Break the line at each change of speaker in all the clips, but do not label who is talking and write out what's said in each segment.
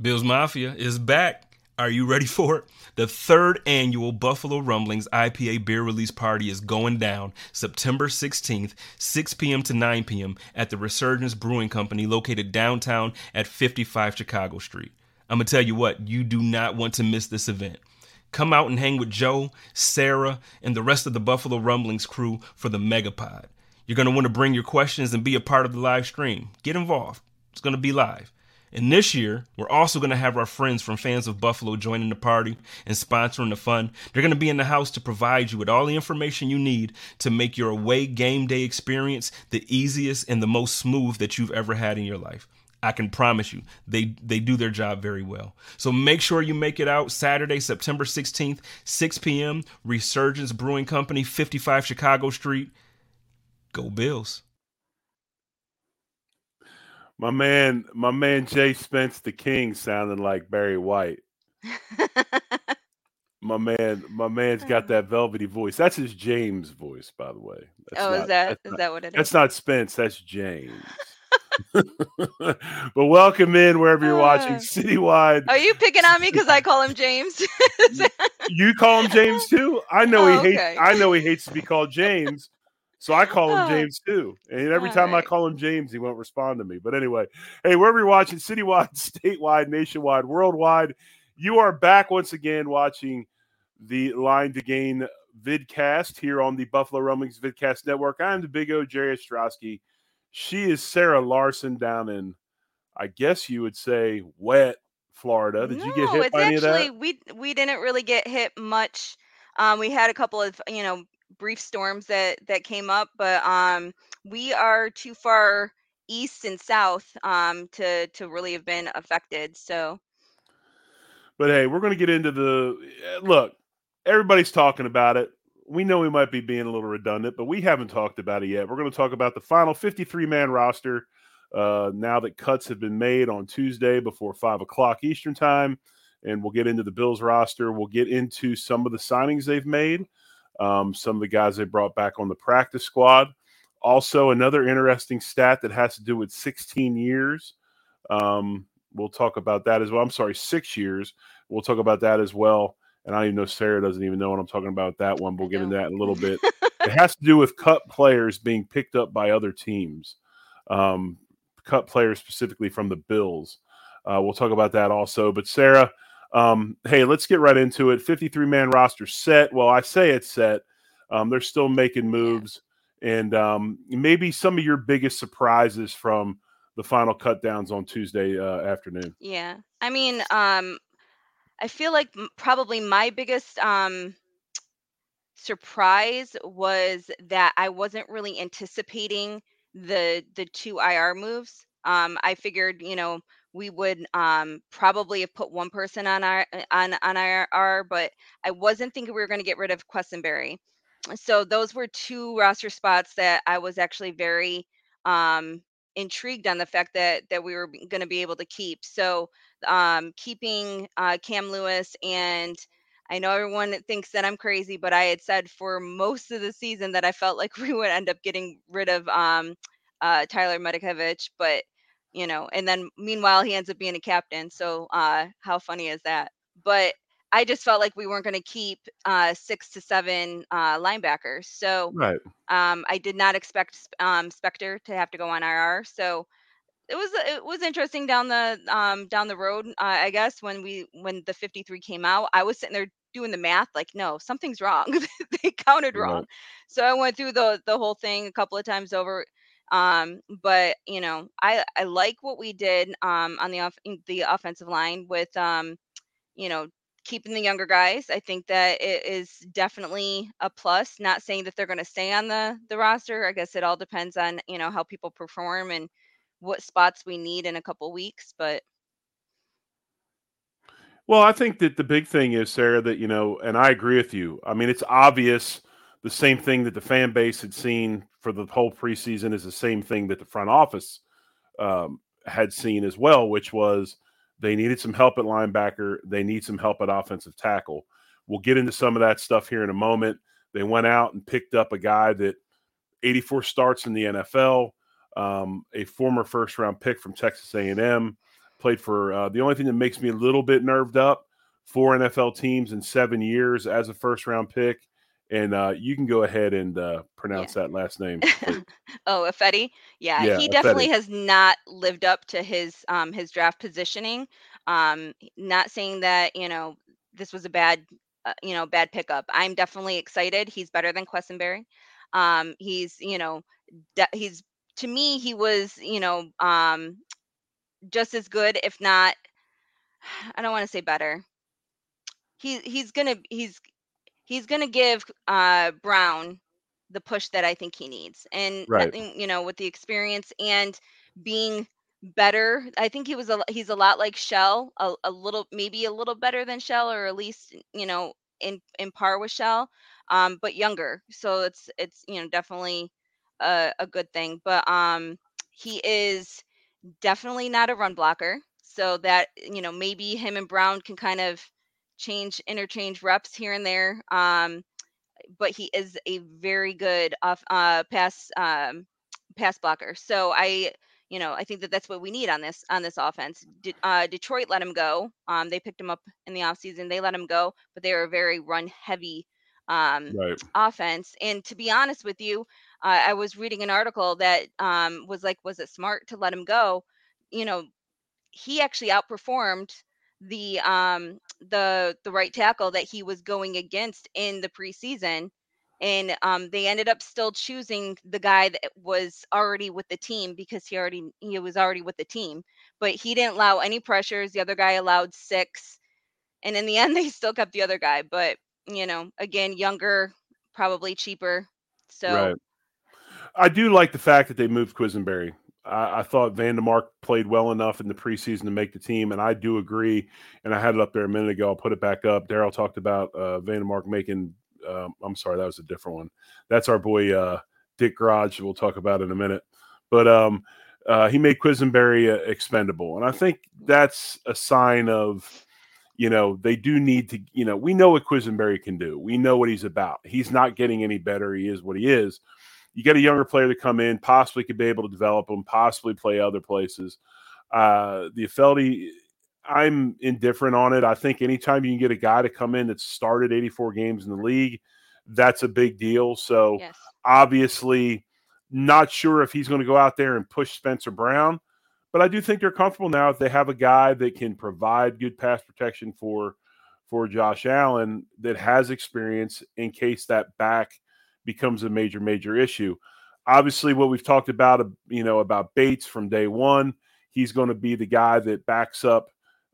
Bills Mafia is back. Are you ready for it? The third annual Buffalo Rumblings IPA beer release party is going down September 16th, 6 p.m. to 9 p.m. at the Resurgence Brewing Company located downtown at 55 Chicago Street. I'm going to tell you what, you do not want to miss this event. Come out and hang with Joe, Sara, and the rest of the Buffalo Rumblings crew for the Megapod. You're going to want to bring your questions and be a part of the live stream. Get involved. It's going to be live. And this year, we're also going to have our friends from Fans of Buffalo joining the party and sponsoring the fun. They're going to be in the house to provide you with all the information you need to make your away game day experience the easiest and the most smooth that you've ever had in your life. I can promise you, they they do their job very well. So make sure you make it out Saturday, September 16th, 6 p.m. Resurgence Brewing Company, 55 Chicago Street. Go Bills.
My man, my man Jay Spence the King sounding like Barry White. my man, my man's got that velvety voice. That's his James voice, by the way. That's
oh,
not,
is that is
not,
that what it
That's
is?
not Spence. That's James. but welcome in wherever you're watching
Uh,
citywide.
Are you picking on me because I call him James?
You call him James too? I know
Oh,
he hates.
okay.
I know he hates to be called James, so I call him
Oh.
James too. And every
All
time I call him James, he won't respond to me. But anyway, hey, wherever you're watching, citywide, statewide, nationwide, worldwide, you are back once again watching the Line to Gain vidcast here on the Buffalo Rumblings Vidcast Network. I'm the Big O Jerry Ostroski. She is Sara Larson down in, I guess you would say, wet Florida. Did you get hit by any of that?
actually we we didn't really get hit much. Um, we had a couple of you know brief storms that that came up, but um, we are too far east and south um to to really have been affected. So
But hey, we're going to get into the eh, look. Everybody's talking about it. We know we might be being a little redundant, but we haven't talked about it yet. We're going to talk about the final 53 man roster uh, now that cuts have been made on Tuesday before five o'clock Eastern time. And we'll get into the Bills roster. We'll get into some of the signings they've made, um, some of the guys they brought back on the practice squad. Also, another interesting stat that has to do with 16 years. Um, we'll talk about that as well. I'm sorry, six years. We'll talk about that as well. And I even know Sara doesn't even know what I'm talking about that one. We'll get into that in a little bit. it has to do with cut players being picked up by other teams, um, cut players specifically from the Bills. Uh, we'll talk about that also. But Sara, um, hey, let's get right into it. 53 man roster set. Well, I say it's set. Um, they're still making moves, and um, maybe some of your biggest surprises from the final cut downs on Tuesday uh, afternoon.
yeah, I mean, um, I feel like probably my biggest um surprise was that I wasn't really anticipating the the two IR moves. Um, I figured, you know, we would um, probably have put one person on our uh, on on IR, but I wasn't thinking we were going to get rid of Quessenberry. So those were two roster spots that I was actually very um, intrigued on the fact that that we were going to be able to keep. So um, keeping uh, Cam Lewis and I know everyone thinks that I'm crazy, but I had said for most of the season that I felt like we would end up getting rid of um, uh, Tyler Matakevich, but you know, and then meanwhile he ends up being a captain. So uh, how funny is that? But I just felt like we weren't going to keep uh, six to seven uh, linebackers. So
Right.
um, I did not expect um, Spector to have to go on IR. So it was it was interesting down the um, down the road. Uh, I guess when we when the 53 came out, I was sitting there doing the math like no something's wrong they counted
Right.
wrong so i went through the the whole thing a couple of times over um but you know i i like what we did um on the off the offensive line with um you know keeping the younger guys i think that it is definitely a plus not saying that they're going to stay on the the roster i guess it all depends on you know how people perform and what spots we need in a couple weeks but
Well, I think that the big thing is, Sara, that, you know, and I agree with you. I mean, it's obvious the same thing that the fan base had seen for the whole preseason is the same thing that the front office um, had seen as well, which was they needed some help at linebacker. They need some help at offensive tackle. We'll get into some of that stuff here in a moment. They went out and picked up a guy that 84 starts in the NFL, um, a former first round pick from Texas A&M played for uh, the only thing that makes me a little bit nerved up four NFL teams in seven years as a first round pick. And uh, you can go ahead and uh, pronounce that last name.
Oh, Ifedi. Yeah,
Yeah,
he definitely
Ifedi.
has not lived up to his um his draft positioning. Um not saying that, you know, this was a bad uh, you know, bad pickup. I'm definitely excited. He's better than Quessenberry. Um he's, you know, de- he's to me he was, you know, um just as good if not I don't want to say better. He he's going to he's he's going to give uh Brown the push that I think he needs. And
Right.
you know, with the experience and being better, I think he was a he's a lot like Shell, a, a little maybe a little better than Shell or at least, you know, in in par with Shell, um but younger. So it's it's, you know, definitely a, a good thing. But um he is definitely not a run blocker. So that, you know, maybe him and Brown can kind of change interchange reps here and there. Um but he is a very good off uh pass um pass blocker. So I you know, I think that that's what we need on this on this offense. De- uh, Detroit let him go. Um, they picked him up in the offseason. They let him go, but they were a very run heavy um,
right.
offense. And to be honest with you, uh, I was reading an article that um, was like, was it smart to let him go? You know, he actually outperformed the um the the right tackle that he was going against in the preseason and um they ended up still choosing the guy that was already with the team because he already he was already with the team but he didn't allow any pressures the other guy allowed six and in the end they still kept the other guy but you know again younger probably cheaper so
Right. I do like the fact that they moved Quessenberry. I, I thought Van Demark played well enough in the preseason to make the team, and I do agree. And I had it up there a minute ago. I'll put it back up. Daryl talked about uh, Van Demark making. Um, I'm sorry, that was a different one. That's our boy uh, Dick Garage. We'll talk about in a minute. But um, uh, he made Quessenberry uh, expendable, and I think that's a sign of you know, they do need to, you know, we know what Quessenberry can do. We know what he's about. He's not getting any better. He is what he is. You get a younger player to come in, possibly could be able to develop them, possibly play other places. Uh, the Feldy, I'm indifferent on it. I think anytime you can get a guy to come in that's started 84 games in the league, that's a big deal. So
yes
obviously, not sure if he's going to go out there and push Spencer Brown, but I do think they're comfortable now if they have a guy that can provide good pass protection for for Josh Allen that has experience in case that back becomes a major major issue. Obviously, what we've talked about, uh, you know, about Bates from day one, he's going to be the guy that backs up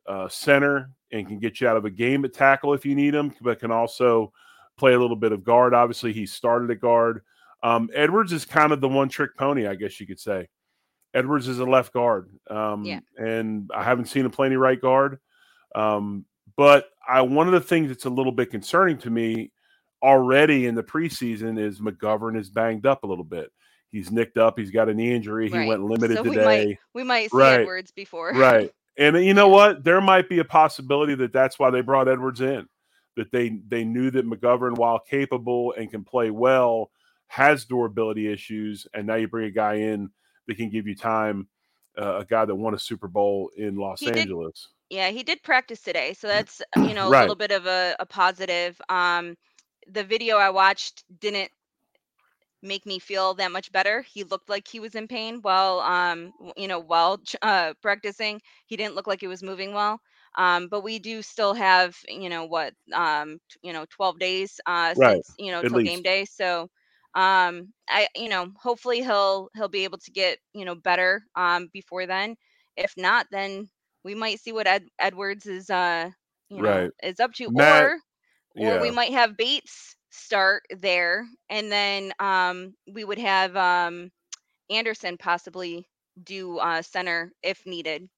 uh, center and can get you out of a game at tackle if you need him, but can also play a little bit of guard. Obviously, he started at guard. Um, Edwards is kind of the one trick pony, I guess you could say. Edwards is a left guard, um,
Yeah.
and I haven't seen him play any right guard. Um, but I one of the things that's a little bit concerning to me already in the preseason is McGovern is banged up a little bit. He's nicked up. He's got a knee injury. He
Right.
went limited
So we
today.
we might say
Right.
edwards before
right. And you know what? There might be a possibility that that's why they brought Edwards in. That they they knew that McGovern, while capable and can play well, has durability issues, and now you bring a guy in that can give you time uh, a guy that won a Super Bowl in Los
He did-
Angeles.
Yeah, he did practice today, so that's you know a
Right.
little bit of a, a positive. Um, the video I watched didn't make me feel that much better. He looked like he was in pain while um you know while uh practicing. He didn't look like he was moving well. Um, but we do still have you know what um t- you know 12 days uh
Right,
since you know
at
till game day. So um I you know hopefully he'll he'll be able to get you know better um before then. If not, then we might see what Ed, Edwards is uh you know
Right.
is up to
Matt-
or or we might have Bates start there and then um we would have um Anderson possibly do uh center if needed.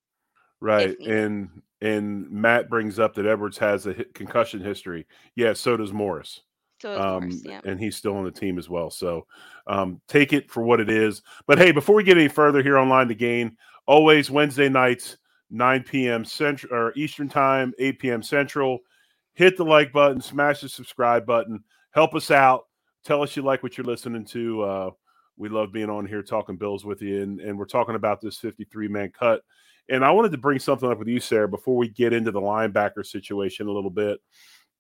Right.
needed.
And and Matt brings up that Edwards has a hit concussion history. Yeah, so does Morris.
So is
Um,
Morris, yeah.
and he's still on the team as well. So um, take it for what it is. But hey, before we get any further here on Line to Gain, always Wednesday nights, 9 p.m. Central or Eastern Time, 8 p.m. Central. Hit the like button, smash the subscribe button, help us out. Tell us you like what you're listening to. Uh, we love being on here talking Bills with you, and, and we're talking about this 53 man cut. And I wanted to bring something up with you, Sara, before we get into the linebacker situation a little bit,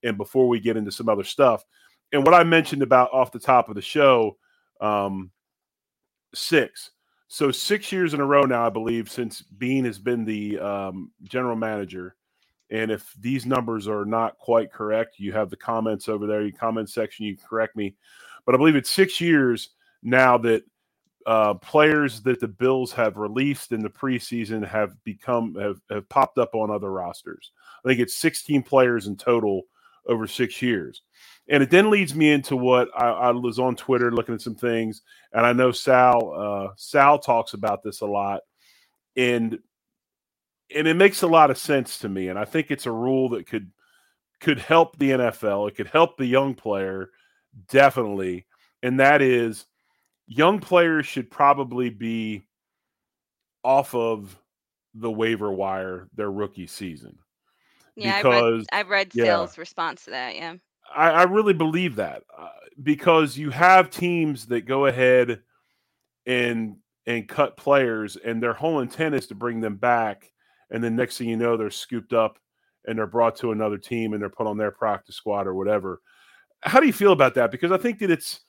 and before we get into some other stuff. And what I mentioned about off the top of the show, um, six. So six years in a row now, I believe, since Beane has been the um, general manager. And if these numbers are not quite correct, you have the comments over there, your comment section, you can correct me. But I believe it's six years now that uh, players that the Bills have released in the preseason have become have, have popped up on other rosters. I think it's 16 players in total over six years. And it then leads me into what I, I was on Twitter looking at some things, and I know Sal uh, Sal talks about this a lot, and and it makes a lot of sense to me. And I think it's a rule that could could help the NFL. It could help the young player definitely, and that is young players should probably be off of the waiver wire their rookie season
Yeah,
because
read I read
yeah.
Sal's response to that, yeah.
I, I really believe that uh, because you have teams that go ahead and and cut players, and their whole intent is to bring them back, and then next thing you know, they're scooped up and they're brought to another team and they're put on their practice squad or whatever. How do you feel about that? Because I think that it's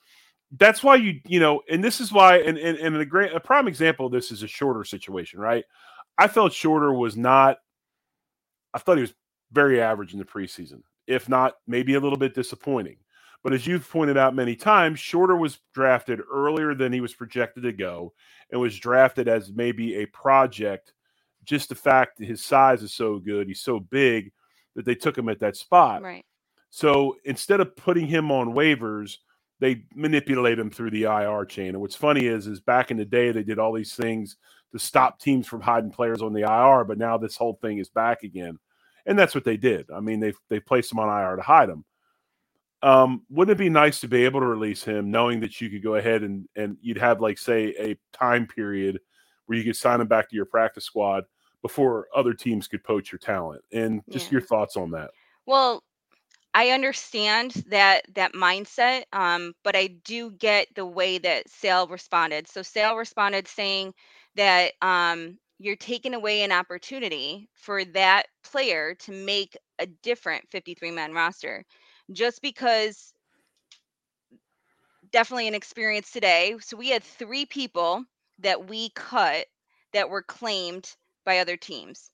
that's why you you know, and this is why, and and, and a great a prime example of this is a shorter situation, right? I felt shorter was not. I thought he was very average in the preseason, if not maybe a little bit disappointing. But as you've pointed out many times, Shorter was drafted earlier than he was projected to go and was drafted as maybe a project. Just the fact that his size is so good, he's so big that they took him at that spot.
Right.
So instead of putting him on waivers, they manipulate him through the IR chain. And what's funny is, is back in the day they did all these things to stop teams from hiding players on the IR, but now this whole thing is back again, and that's what they did. I mean, they they placed him on IR to hide him. Um, wouldn't it be nice to be able to release him, knowing that you could go ahead and and you'd have like say a time period where you could sign him back to your practice squad before other teams could poach your talent? And just
Yeah.
your thoughts on that.
Well, I understand that that mindset, um, but I do get the way that Sal responded. So Sal responded saying that um, you're taking away an opportunity for that player to make a different 53 man roster, just because. Definitely an experience today. So we had three people that we cut that were claimed by other teams.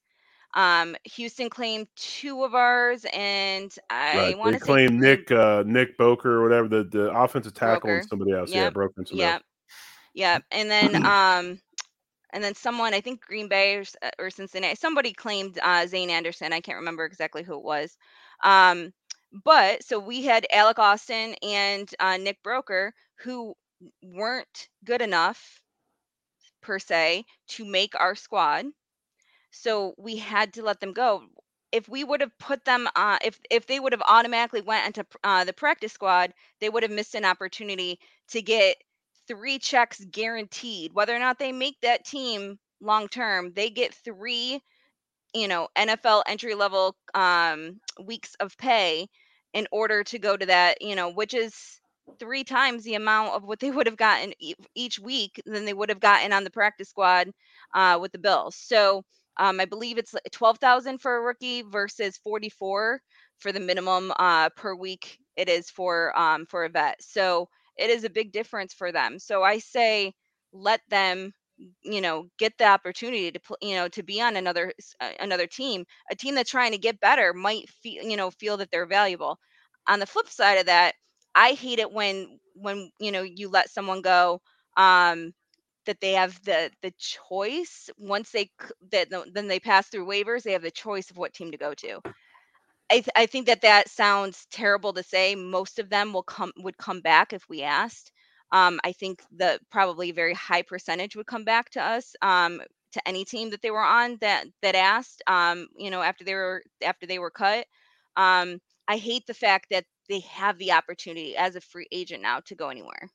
Um, Houston claimed two of ours, and I
Right.
want to
claim Nick uh, Nick Broeker or whatever the, the offensive tackle and somebody else. Yeah,
Yep.
Broeker and
Yeah, yeah, and then um, and then someone I think Green Bay or, or Cincinnati, somebody claimed uh, Zane Anderson. I can't remember exactly who it was. Um, but so we had Alec Austin and uh, Nick Broeker who weren't good enough per se to make our squad. So we had to let them go. If we would have put them, uh, if if they would have automatically went into uh, the practice squad, they would have missed an opportunity to get three checks guaranteed. Whether or not they make that team long term, they get three, you know, NFL entry level um, weeks of pay in order to go to that, you know, which is three times the amount of what they would have gotten each week than they would have gotten on the practice squad uh, with the Bills. So um, I believe it's twelve thousand for a rookie versus forty four for the minimum uh, per week. It is for um, for a vet. So it is a big difference for them. So I say let them you know get the opportunity to you know to be on another uh, another team a team that's trying to get better might feel you know feel that they're valuable on the flip side of that i hate it when when you know you let someone go um that they have the the choice once they that then they pass through waivers they have the choice of what team to go to I, th- I think that that sounds terrible to say most of them will come would come back if we asked um, I think the probably very high percentage would come back to us um, to any team that they were on that that asked. Um, you know, after they were after they were cut. Um, I hate the fact that they have the opportunity as a free agent now to go anywhere.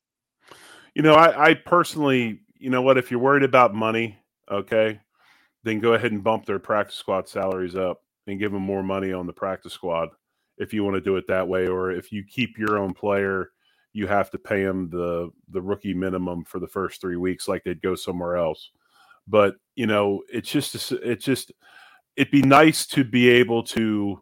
You know, I, I personally, you know what, if you're worried about money, okay, then go ahead and bump their practice squad salaries up and give them more money on the practice squad if you want to do it that way, or if you keep your own player you have to pay them the the rookie minimum for the first three weeks, like they'd go somewhere else. But you know, it's just it's just it'd be nice to be able to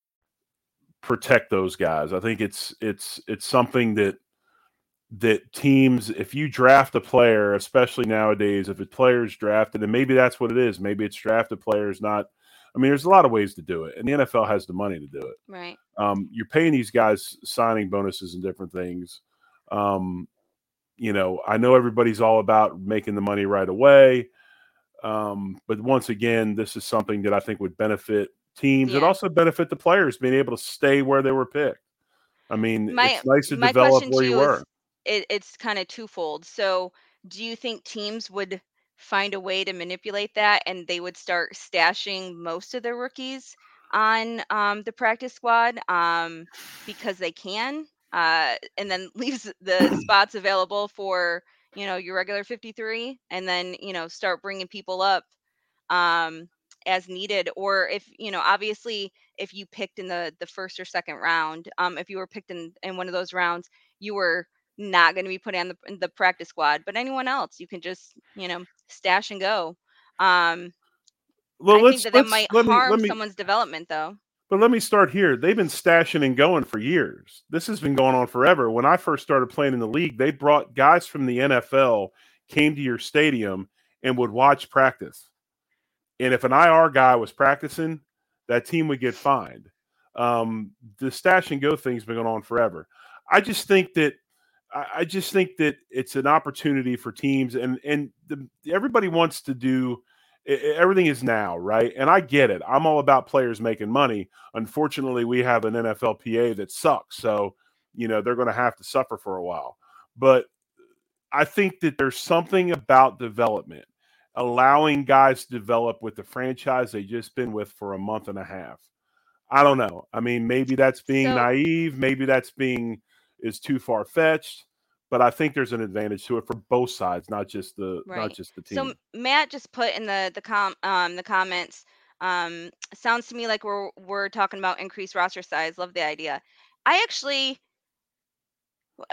protect those guys. I think it's it's it's something that that teams if you draft a player, especially nowadays, if a player's drafted, and maybe that's what it is, maybe it's drafted players, not I mean, there's a lot of ways to do it, and the NFL has the money to do it.
Right.
Um, you're paying these guys signing bonuses and different things. Um, you know, I know everybody's all about making the money right away. Um, but once again, this is something that I think would benefit teams. Yeah. It also benefit the players being able to stay where they were picked. I mean, my, it's nice to develop where you were.
It, it's kind of twofold. So, do you think teams would find a way to manipulate that and they would start stashing most of their rookies on um, the practice squad um, because they can, uh, and then leaves the spots available for you know your regular 53, and then you know start bringing people up um, as needed or if you know obviously if you picked in the the first or second round um if you were picked in in one of those rounds you were not going to be put on the the practice squad but anyone else you can just you know stash and go. Um well I let's think that, that might let harm me, me, someone's development though.
But let me start here. They've been stashing and going for years. This has been going on forever. When i first started playing in the league they brought guys from the nfl came to your stadium and would watch practice and if an IR guy was practicing, that team would get fined. Um, the stash and go thing's been going on forever. I just think that I just think that it's an opportunity for teams, and and the, everybody wants to do everything is now, right? And I get it. I'm all about players making money. Unfortunately, we have an NFLPA that sucks, so you know they're going to have to suffer for a while. But I think that there's something about development allowing guys to develop with the franchise they just been with for a month and a half. I don't know. I mean, maybe that's being so, naive. Maybe that's being is too far fetched. But I think there's an advantage to it for both sides, not just the right. not just the team.
So Matt just put in the the com um the comments. Um, sounds to me like we're we're talking about increased roster size. Love the idea. I actually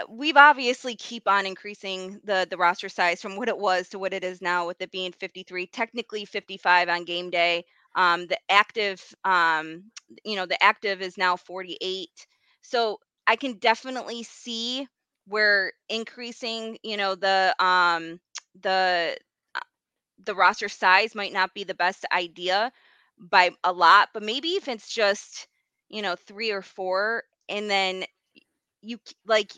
we've obviously keep on increasing the the roster size from what it was to what it is now with it being 53 technically 55 on game day. Um the active um you know the active is now 48 so i can definitely see where increasing you know the um the uh, the roster size might not be the best idea by a lot but maybe if it's just you know three or four and then you like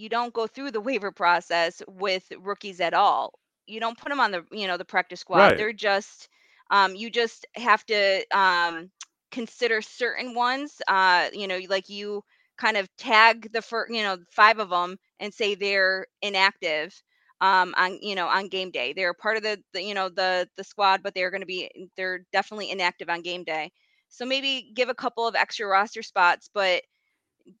you don't go through the waiver process with rookies at all. You don't put them on the you know the practice squad. Right. They're just um, you just have to um, consider certain ones. Uh, you know, like you kind of tag the first, you know, five of them and say they're inactive um, on you know on game day. They're part of the, the you know the the squad, but they're going to be they're definitely inactive on game day. So maybe give a couple of extra roster spots, but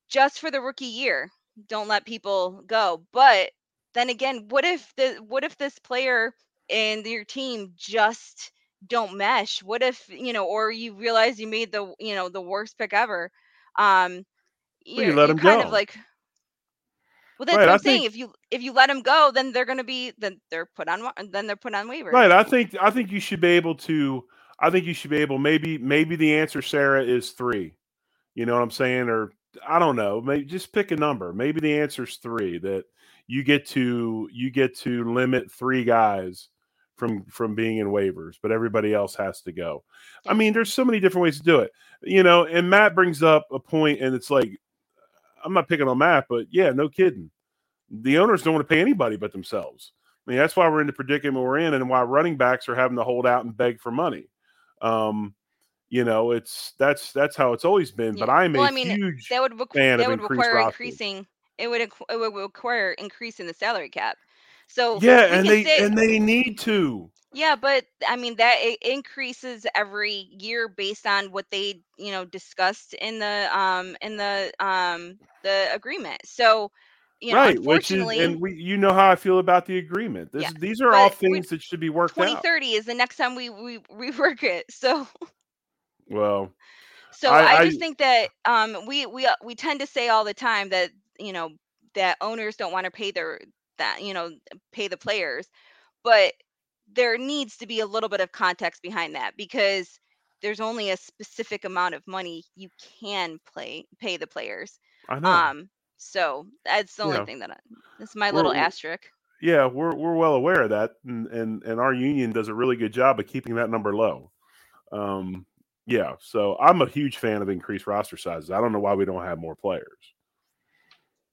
just for the rookie year, don't let people go. But then again, what if the what if this player and your team just don't mesh? What if you know, or you realize you made the you know the worst pick ever? Um,
well, you let them
kind
go.
of like well, that's
Right,
what
I
I'm saying.
think-
If you if you let them go, then they're going to be then they're put on then they're put on waivers.
Right. I think I think you should be able to. I think you should be able. Maybe maybe the answer, Sara, is three. You know what I'm saying? Or I don't know. Maybe just pick a number. Maybe the answer is three. That you get to you get to limit three guys from from being in waivers, but everybody else has to go. I mean, there's so many different ways to do it. You know, and Matt brings up a point, and it's like I'm not picking on Matt, but yeah, no kidding. The owners don't want to pay anybody but themselves. I mean, that's why we're in the predicament we're in, and why running backs are having to hold out and beg for money. Um, you know, it's that's that's how it's always been. But I'm
Well,
a
I mean,
huge
that would requ- that would require
rosters.
increasing. It would it would require increase in the salary cap. So
yeah, and they
say-
and they need to.
Yeah, but I mean that it increases every year based on what they, you know, discussed in the um in the um the agreement. So, you know,
right, which is and we you know how I feel about the agreement. This
Yeah,
these are all
but we-
things that should be worked out.
2030 is the next time we we rework it. So,
Well,
so
I-
I, just
I-
think that um we we uh, we tend to say all the time that you know that owners don't want to pay their that you know pay the players, but there needs to be a little bit of context behind that because there's only a specific amount of money you can play pay the players.
I know.
Um, so that's the only
Yeah.
thing that I, that's my
We're-
little asterisk.
yeah, we're we're well aware of that, and and and our union does a really good job of keeping that number low. Um, yeah, so I'm a huge fan of increased roster sizes. I don't know why we don't have more players.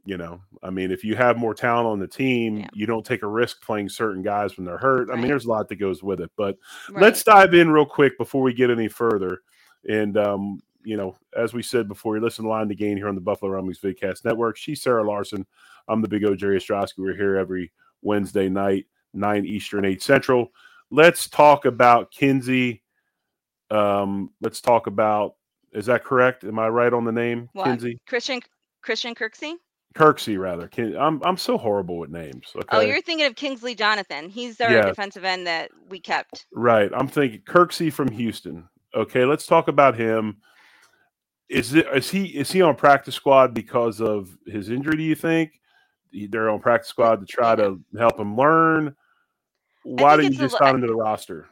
You know, I mean, if you have more talent on the team,
Yeah.
you don't take a risk playing certain guys when they're hurt. I mean, there's a lot that goes with it. But
Right.
let's dive in real quick before we get any further. And um, you know, as we said before, you listen to Line to Gain here on the Buffalo Rumblings Vidcast Network. She's Sara Larson. I'm the Big O Jerry Ostroski. We're here every Wednesday night, nine Eastern, eight Central. Let's talk about Kinsey. Um, let's talk about. Is that correct? Am I right on the name,
What?
Kinsey?
Christian Christian Kirksey.
Kirksey, rather. Kin- I'm I'm so horrible with names. Okay.
Oh, you're thinking of Kingsley Jonathan. He's our
Yeah.
defensive end that we kept.
Right. I'm thinking Kirksey from Houston. Okay, let's talk about him. Is it is he is he on practice squad because of his injury? Do you think they're on practice squad to try to help him learn? Why
think
did
it's
you just sign him to the roster?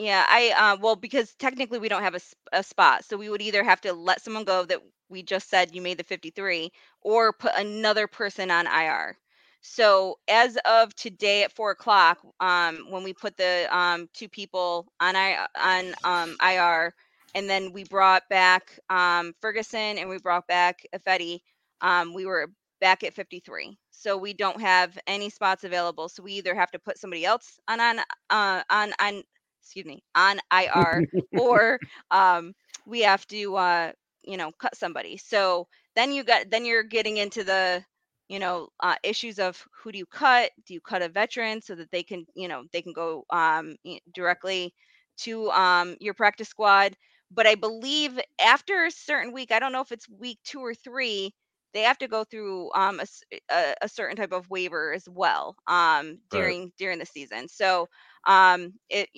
Yeah, I uh, well because technically we don't have a, spot, so we would either have to let someone go that we just said you made the 53, or put another person on IR. So as of today at four o'clock, um, when we put the um, two people on I on um, IR, and then we brought back um, Ferguson and we brought back Ifedi, um, we were back at 53. So we don't have any spots available. So we either have to put somebody else on on uh, on on excuse me on IR or um, we have to uh, you know cut somebody. So then you got then you're getting into the you know uh, issues of who do you cut? Do you cut a veteran so that they can you know they can go um, directly to um, your practice squad? But I believe after a certain week, I don't know if it's week two or three, they have to go through um, a, a- a certain type of waiver as well um, during during the season. So um, it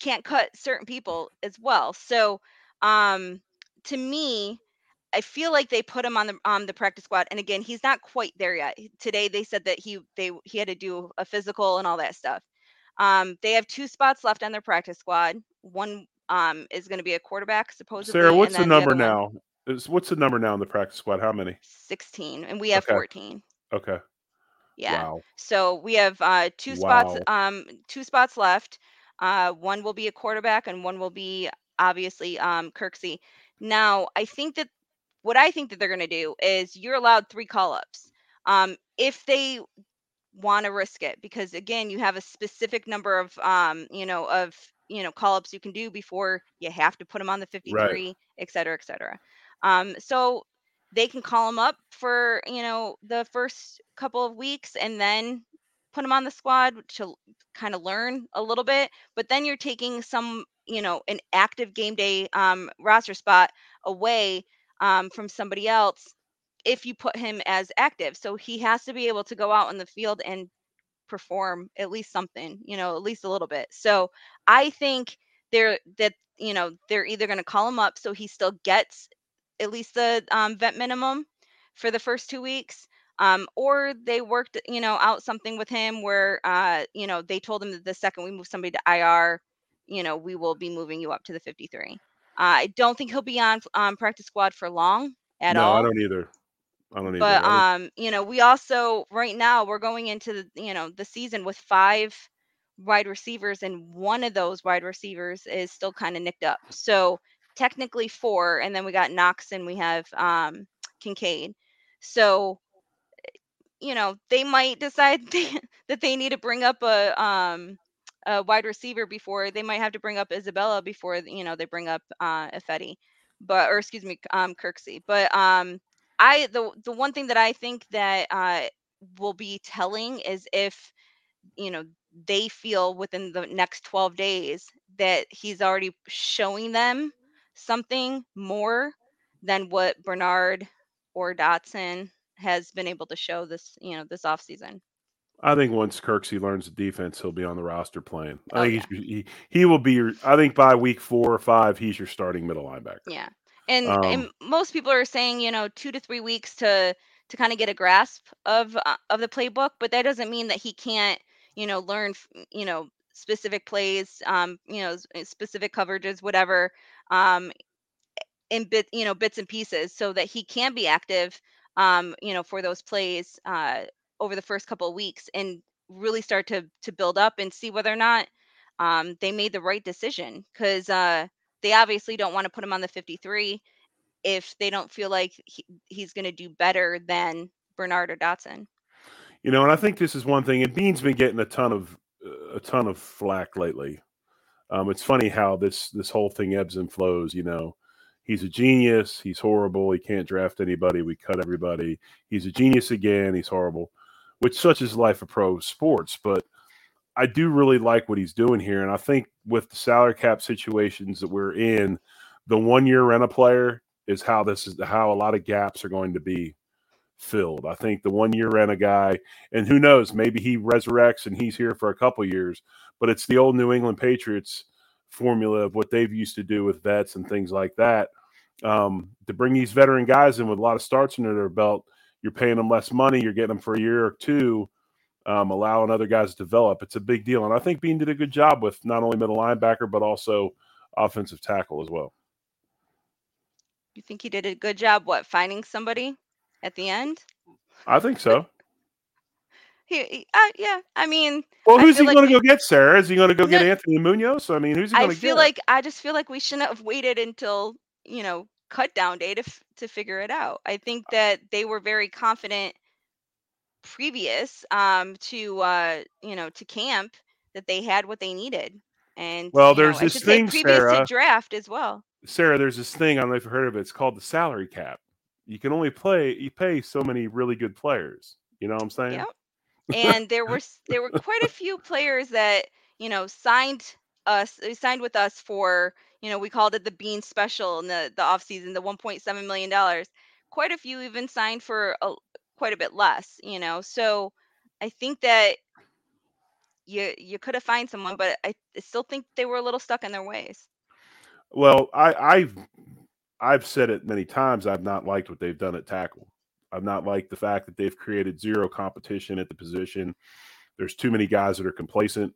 can't cut certain people as well. So um, to me, I feel like they put him on the on the practice squad. And again, he's not quite there yet. Today they said that he they he had to do a physical and all that stuff. Um, they have two spots left on their practice squad. One um, is going to be a quarterback, supposedly. Sara,
what's the number
one-
now? Is what's the number now in the practice squad? How many?
16, and we have
Okay.
14.
Okay.
Yeah.
Wow.
So we have uh, two spots, um, two spots left. Uh, one will be a quarterback, and one will be obviously um, Kirksey. Now, I think that what I think that they're going to do is you're allowed three call-ups um, if they want to risk it, because again, you have a specific number of um, you know of you know call-ups you can do before you have to put them on the 53, et cetera, et cetera. Um, so they can call them up for you know the first couple of weeks and then put him on the squad to kind of learn a little bit. But then you're taking some you know an active game day um, roster spot away um, from somebody else if you put him as active. So he has to be able to go out in the field and perform at least something, you know, at least a little bit. So I think they're that you know they're either going to call him up so he still gets at least the um, vet minimum for the first two weeks, um, or they worked you know out something with him where uh, you know they told him that the second we move somebody to IR, you know we will be moving you up to the 53. Uh, I don't think he'll be on um, practice squad for long at
no,
all.
No, I don't either. I don't
But
either. I
um, you know, we also right now we're going into the you know the season with five wide receivers, and one of those wide receivers is still kind of nicked up. So technically four, and then we got Knox and we have um Kincaid. So you know they might decide that they need to bring up a um a wide receiver before they might have to bring up Isabella before you know they bring up uh Ifedi, but or excuse me um Kirksey. But um I the the one thing that I think that uh will be telling is if you know they feel within the next 12 days that he's already showing them something more than what Bernard or Dodson has been able to show this, you know, this offseason.
I think once Kirksey learns the defense, he'll be on the roster playing. I
Oh,
think he's, he he will be your. I think by week four or five, he's your starting middle linebacker.
Yeah. And,
Um,
and most people are saying, you know, 2 to 3 weeks to to kind of get a grasp of uh, of the playbook, but that doesn't mean that he can't, you know, learn, you know, specific plays, um, you know, specific coverages, whatever, um, in bit, you know, bits and pieces, so that he can be active, um, you know, for those plays uh, over the first couple of weeks and really start to to build up and see whether or not um, they made the right decision because uh, they obviously don't want to put him on the 53 if they don't feel like he, he's going to do better than Bernard or Dodson.
You know, and I think this is one thing. And Beane's been getting a ton of a ton of flack lately. Um, it's funny how this this whole thing ebbs and flows. You know, he's a genius. He's horrible. He can't draft anybody. We cut everybody. He's a genius again. He's horrible. Which such is life of pro sports. But I do really like what he's doing here, and I think with the salary cap situations that we're in, the one year rent a player is how this is how a lot of gaps are going to be filled. I think the one year rent a guy, and who knows, maybe he resurrects and he's here for a couple years, but it's the old New England Patriots formula of what they've used to do with vets and things like that. Um, to bring these veteran guys in with a lot of starts under their belt, you're paying them less money, you're getting them for a year or two, um, allowing other guys to develop. It's a big deal. And I think Beane did a good job with not only middle linebacker, but also offensive tackle as well.
You think he did a good job? What finding somebody at the end?
I think so.
He, he- uh, yeah. I mean,
Well, who's he
like
going to go get, Sara? Is he going to go get Anthony Munoz? I mean, who's he
I
going to get?
feel like I just feel like we shouldn't have waited until you know cut down day to f- to figure it out. I think that they were very confident previous um to uh you know to camp that they had what they needed and
Well,
you know,
there's this thing,
previous
Sara.
to draft as well.
Sara, there's this thing I don't know if you've heard of it. It's called the salary cap. You can only play you pay so many really good players. You know what I'm saying?
Yep. And there were there were quite a few players that you know signed us signed with us for you know we called it the Beane special in the the off season the 1.7 million dollars quite a few even signed for a, quite a bit less you know so i think that you you could have found someone but I, I still think they were a little stuck in their ways
Well, I, I've I've said it many times. I've not liked what they've done at tackle. I've not liked the fact that they've created zero competition at the position. There's too many guys that are complacent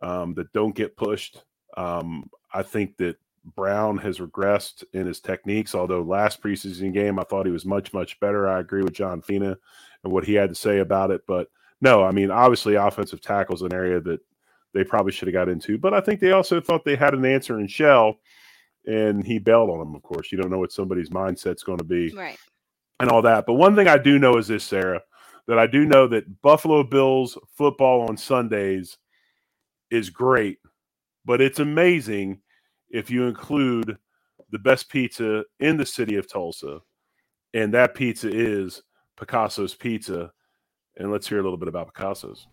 um, that don't get pushed. Um, I think that Brown has regressed in his techniques. Although last preseason game, I thought he was much much better. I agree with John Fina and what he had to say about it. But no, I mean obviously offensive tackle is an area that they probably should have got into. But I think they also thought they had an answer in Shell, and he bailed on them. Of course, you don't know what somebody's mindset's going to be
right
and all that. But one thing I do know is this, Sara, that I do know that Buffalo Bills football on Sundays is great, but it's amazing if you include the best pizza in the city of Tulsa and that pizza is Picasso's Pizza. And let's hear a little bit about Picasso's.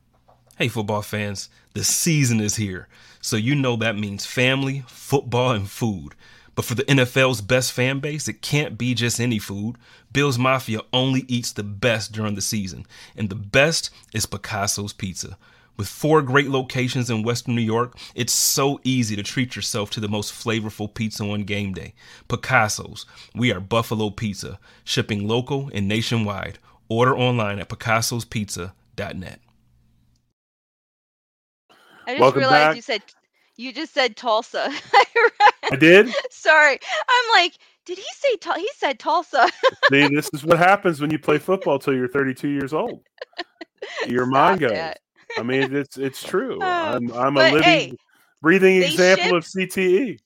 Hey, football fans, the season is here. So you know that means family, football, and food. But for the NFL's best fan base, it can't be just any food. Bills Mafia only eats the best during the season, and the best is Picasso's Pizza. With four great locations in Western New York, it's so easy to treat yourself to the most flavorful pizza on game day. Picasso's. We are Buffalo Pizza, shipping local and nationwide. Order online at picassospizza.net.
I just
Welcome
realized
back.
you said you just said Tulsa.
I did.
Sorry, I'm like, did he say Tul- he said Tulsa?
See, this is what happens when you play football till you're 32 years old. Your mind
Stop
goes.
that.
I mean, it's it's true.
Oh,
I'm I'm a living,
hey,
breathing example of E. CTE.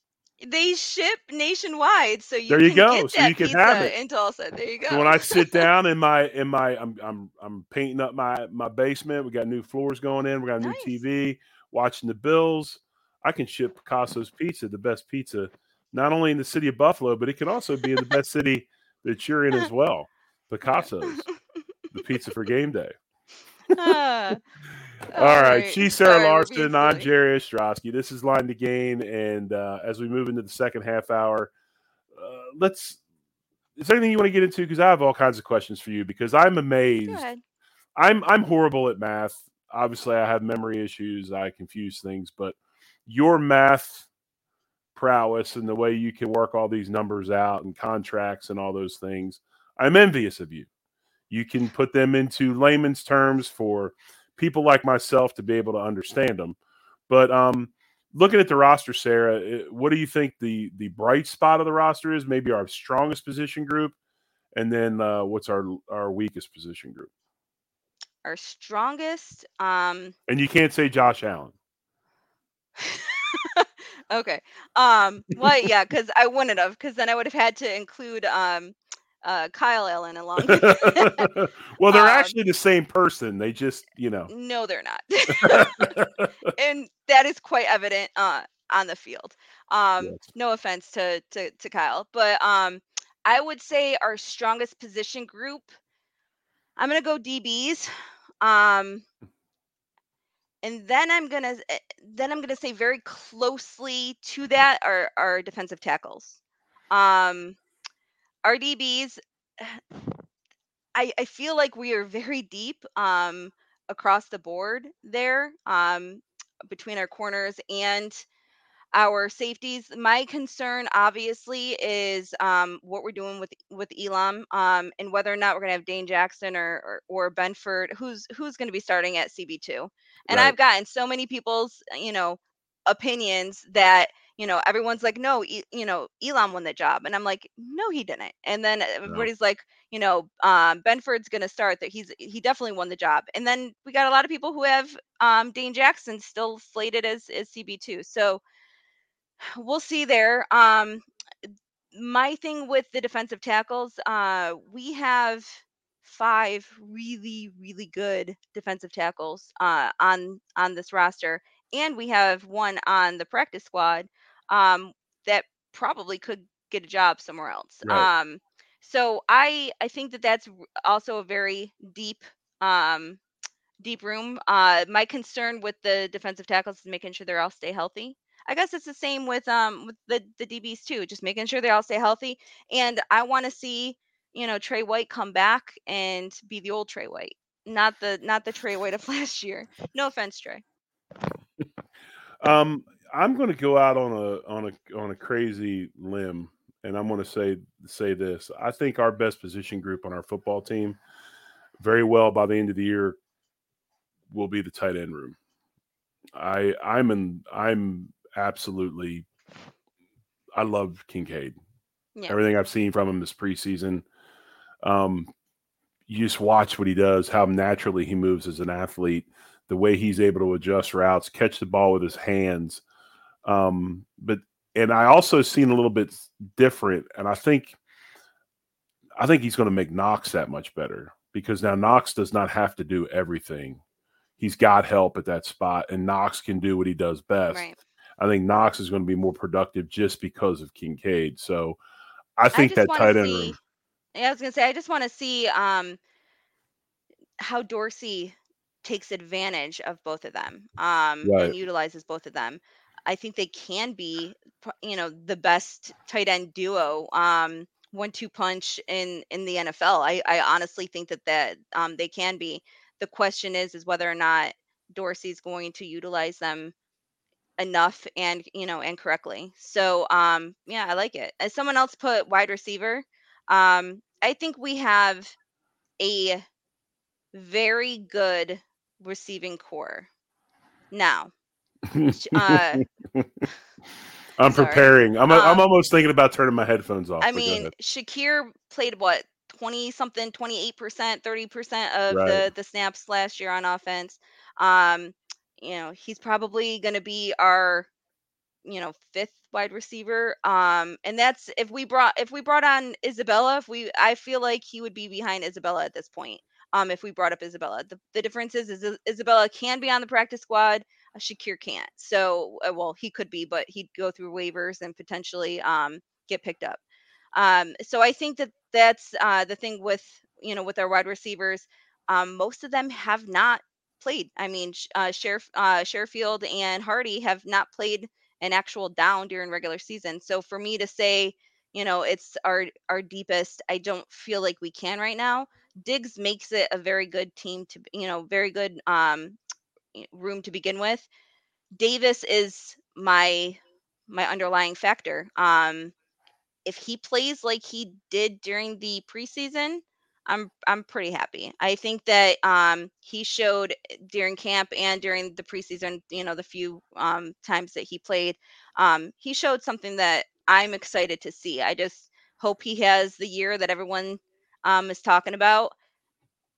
They ship nationwide, so you
There you go, so you can have it.
in Tulsa. There you go.
So when I sit down in my in my I'm I'm I'm painting up my my basement. We got new floors going in. We got a new
Nice.
TV. Watching the Bills. I can ship Picasso's Pizza, the best pizza, not only in the city of Buffalo, but it can also be in the best city that you're in as well. Picasso's, the pizza for game day.
Ah.
All right, she's Sara
Sorry,
Larson. I'm. Jerry Ostroski. This is Line 2 Gain, and uh, as we move into the second half hour, uh, let's. Is there anything you want to get into? Because I have all kinds of questions for you. Because I'm amazed. I'm I'm horrible at math. Obviously, I have memory issues. I confuse things, but your math prowess and the way you can work all these numbers out and contracts and all those things, I'm envious of you. You can put them into layman's terms for people like myself to be able to understand them. But um, looking at the roster, Sara, what do you think the the bright spot of the roster is? Maybe our strongest position group, and then uh, what's our our weakest position group?
Our strongest. Um.
And you can't say Josh Allen.
okay. Um. Well, yeah, because I wouldn't have, because then I would have had to include um, uh, Kyle Allen along.
well, they're
Um,
actually the same person. They just, you know.
no, they're not. and that is quite evident uh, on the field. Um,
Yes.
No offense to, to to Kyle, but um, I would say our strongest position group. I'm gonna go DBs, um, and then I'm gonna eh, then I'm gonna say very closely to that are our defensive tackles. Um, our DBs. I, I feel like we are very deep um, across the board there um, between our corners and our safeties. My concern, obviously, is um, what we're doing with with Elam um, and whether or not we're going to have Dane Jackson or or, or Benford, who's who's going to be starting at CB two. And
Right.
I've gotten so many people's you know opinions that you know everyone's like, no, e- you know Elam won the job, and I'm like, no, he didn't. And then everybody's like, you know, um, Benford's going to start. That he's he definitely won the job. And then we got a lot of people who have um, Dane Jackson still slated as as CB two. So we'll see there. Um, my thing with the defensive tackles, uh, we have five really really good defensive tackles uh, on on this roster, and we have one on the practice squad um, that probably could get a job somewhere else.
Right.
Um, so I I think that that's also a very deep um, deep room. Uh, my concern with the defensive tackles is making sure they all stay healthy. I guess it's the same with um with the the DBs too, just making sure they all stay healthy. And I want to see you know Tre White come back and be the old Tre White, not the not the Tre White of last year. No offense, Tre.
Um, I'm going to go out on a on a on a crazy limb, and I'm going to say say this. I think our best position group on our football team, very well by the end of the year, will be the tight end room. I I'm in I'm absolutely. I love Kincaid.
Yeah.
Everything I've seen from him this preseason. Um, you just watch what he does, how naturally he moves as an athlete, the way he's able to adjust routes, catch the ball with his hands. Um, but and I also seen a little bit different, and I think I think he's going to make Knox that much better because now Knox does not have to do everything. He's got help at that spot, and Knox can do what he does best.
Right.
I think Knox is going to be more productive just because of Kincaid. So I think
just
that tight end
see-
room.
Yeah, I was gonna say I just want to see um how Dorsey takes advantage of both of them um
Right.
and utilizes both of them. I think they can be you know the best tight end duo um one two punch in in the NFL. I I honestly think that that um they can be. The question is is whether or not Dorsey's going to utilize them enough and you know and correctly. So um yeah, I like it. As someone else put wide receiver, um I think we have a very good receiving core. Now, uh
I'm
sorry.
preparing. I'm I'm
Um,
almost thinking about turning my headphones off.
I mean. Shakir played what 20 something, 28%, 30% of
Right.
the the snaps last year on offense. Um, you know, he's probably going to be our you know fifth wide receiver um and that's if we brought if we brought on isabella if we i feel like he would be behind isabella at this point um if we brought up isabella. The, the difference is, is isabella can be on the practice squad uh, shakir can't. So uh, well he could be but he'd go through waivers and potentially um get picked up. Um so i think that that's uh the thing with you know with our wide receivers um most of them have not played i mean uh sheriff uh Sherfield and harty have not played an actual down during regular season. So for me to say, you know, it's our our deepest, I don't feel like we can right now. Diggs makes it a very good team to, you know, very good um room to begin with. Davis is my my underlying factor. Um if he plays like he did during the preseason, I'm I'm pretty happy. I think that um, he showed eh, during camp and during the preseason, you know, the few um, times that he played, um, he showed something that I'm excited to see. I just hope he has the year that everyone um, is talking about.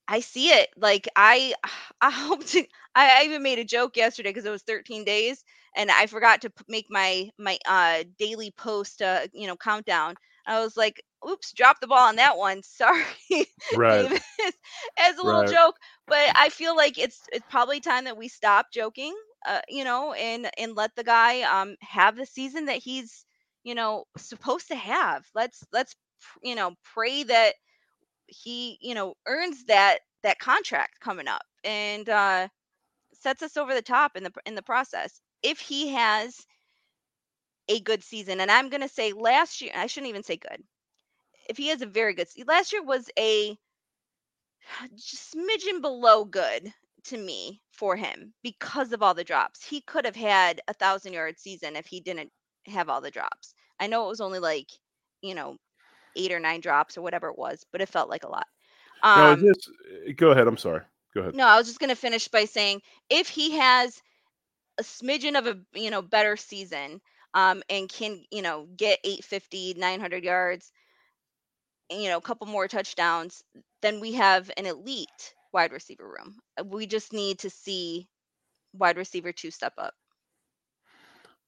I see it. Like I, I hope to. I, I even made a joke yesterday because it was 13 days, and I forgot to make my my uh daily post, uh, you know, countdown. I was like, "Oops, dropped the ball on that one. Sorry."
Right.
Davis, as a little
Right.
joke, but I feel like it's it's probably time that we stop joking, uh, you know, and and let the guy um have the season that he's you know supposed to have. Let's let's you know pray that he you know earns that that contract coming up and uh sets us over the top in the in the process if he has a good season and i'm going to say last year i shouldn't even say good if he has a very good last year was a smidgen below good to me for him because of all the drops he could have had a thousand yard season if he didn't have all the drops i know it was only like you know eight or nine drops or whatever it was but it felt like a lot um
this? eh, Go ahead. I'm sorry. Go ahead.
no i was just going to finish by saying if he has a smidgen of a you know better season um and can you know get 850 900 yards you know a couple more touchdowns then we have an elite wide receiver room Uh, we just need to see wide receiver two step up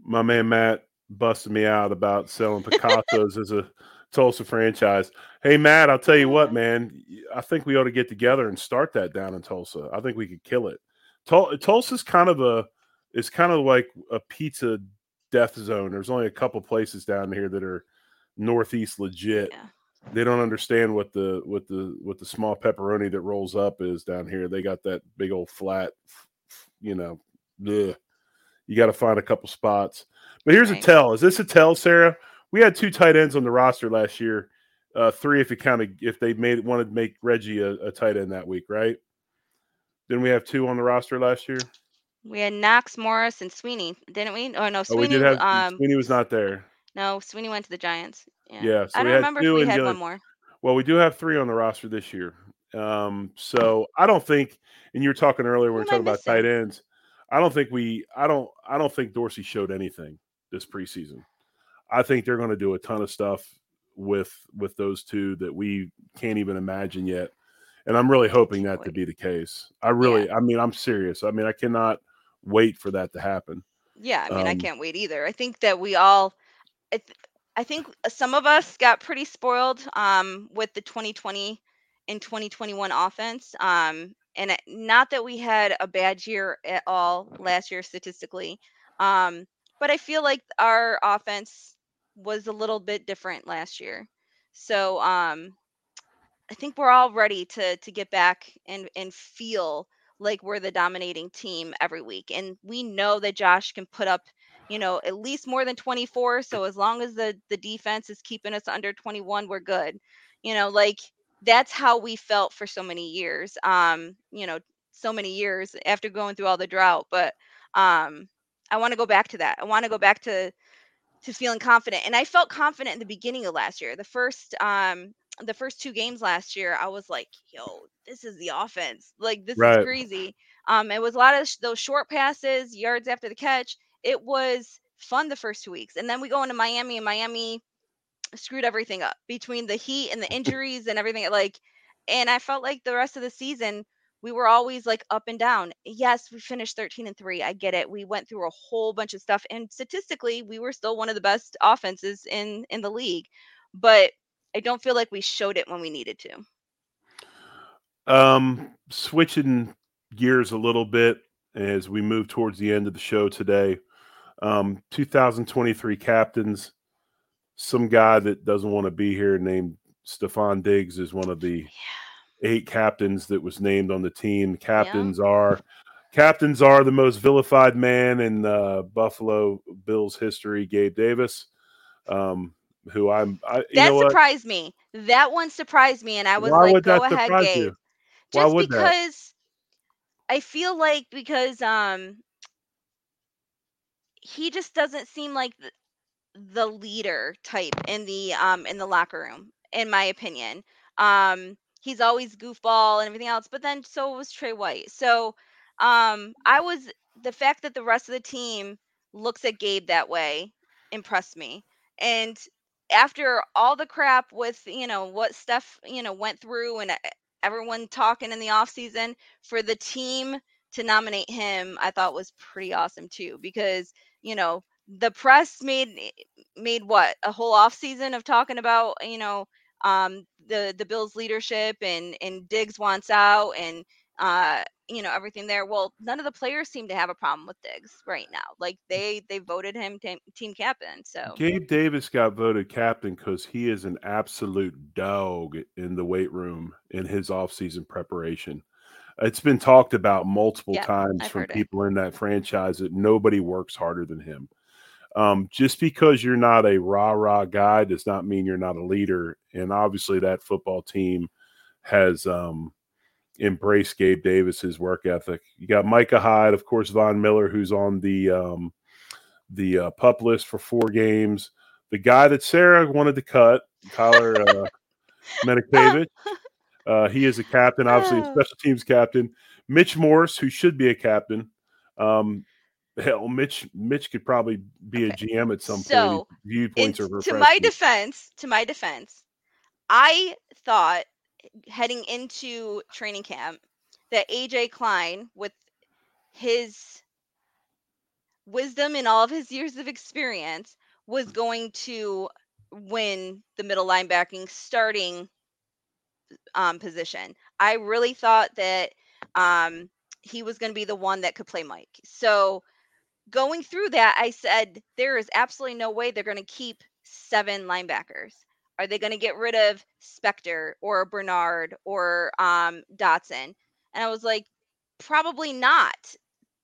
My man Matt busted me out about selling Picasso's as a Tulsa franchise. Hey Matt, I'll tell you what, man. I think we ought to get together and start that down in Tulsa. I think we could kill it. Tul- Tulsa's kind of a it's kind of like a pizza death zone. There's only a couple places down here that are northeast legit.
Yeah.
They don't understand what the what the what the small pepperoni that rolls up is down here. They got that big old flat, you know. Ugh. You got to find a couple spots. But here's
Right.
a tell. Is this a tell, Sara? We had two tight ends on the roster last year. Uh, three if you kind of if they made wanted to make Reggie a, a tight end that week, right? Didn't we have two on the roster last year?
we had knox morris and sweeney didn't we oh no
Oh, we did have
um
Sweeney was not there.
no sweeney went to the giants yeah,
Yeah, so
i
we
don't
had
remember if
two
we
and
had one more
Well, we do have three on the roster this year. Um, so I don't think, and you were talking earlier when we were talking about tight ends. I don't think we, I don't, I don't think Dorsey showed anything this preseason. I think they're going to do a ton of stuff with with those two that we can't even imagine yet. And I'm really hoping that to be the case. I really, I mean, I'm serious. I mean, I cannot wait for that to happen.
Yeah, I mean, I
Um,
can't wait either. I think that we all, I, th- I think some of us got pretty spoiled um, with the 2020 and 2021 offense. Um, and it, not that we had a bad year at all last year statistically, um, but I feel like our offense was a little bit different last year. So um, I think we're all ready to to get back and and feel like we're the dominating team every week. And we know that Josh can put up, you know, at least more than 24. So as long as the the defense is keeping us under 21, we're good. You know, like that's how we felt for so many years. Um, you know, so many years after going through all the drought. But um I want to go back to that. I want to go back to to feeling confident. And I felt confident in the beginning of last year. The first um the first two games last year, I was like, yo, this is the offense. Like this
Right.
is crazy. Um it was a lot of sh- those short passes, yards after the catch. It was fun the first two weeks. And then we go into Miami and Miami screwed everything up between the heat and the injuries and everything like and I felt like the rest of the season we were always like up and down. Yes, we finished 13 and 3. I get it. We went through a whole bunch of stuff and statistically we were still one of the best offenses in in the league. But I don't feel like we showed it when we needed to.
Um, switching gears a little bit as we move towards the end of the show today. Um, 2023 captains. Some guy that doesn't want to be here named Stefon Diggs is one of the eight captains that was named on the team. Captains are captains are the most vilified man in uh, Buffalo Bills history. Gabe Davis, um, who I'm. I, you
That
know what?
surprised me. That one surprised me and I was
Why
like
would
go
that
ahead Gabe.
you? Why
Just
would that?
because I feel like because um he just doesn't seem like the, leader type in the um in the locker room in my opinion. Um he's always goofball and everything else but then so was tre white. So um i was the fact that the rest of the team looks at gabe that way impressed me. And after all the crap with you know what steph you know went through and uh, everyone talking in the off season for the team to nominate him i thought was pretty awesome too because you know the press made made what a whole off season of talking about you know um the the bills leadership and and diggs wants out and uh you know everything there. Well none of the players seem to have a problem with diggs right now. Like they they voted him team, team captain so
Gabe Davis got voted captain because he is an absolute dog in the weight room in his offseason preparation. It's been talked about multiple
Yeah,
times
I've
from
heard it.
people in that franchise that nobody works harder than him. Um, just because you're not a rah rah guy does not mean you're not a leader. And obviously, that football team has um, embraced Gabe Davis's work ethic. You got Micah Hyde, of course, Von Miller, who's on the um, the uh, pup list for four games. The guy that Sara wanted to cut, Tyler uh, uh, he is a captain, obviously a
Oh.
special teams captain. Mitch Morse, who should be a captain. Um, hell, Mitch Mitch could probably be a GM at some
So,
point. Viewpoints
in,
are
to my defense to my defense i thought heading into training camp that aj klein with his wisdom and all of his years of experience was going to win the middle linebacking starting um, position i really thought that um, he was going to be the one that could play mike so going through that, I said there is absolutely no way they're going to keep seven linebackers. Are they going to get rid of Spector or Bernard or um, Dodson? And I was like, probably not.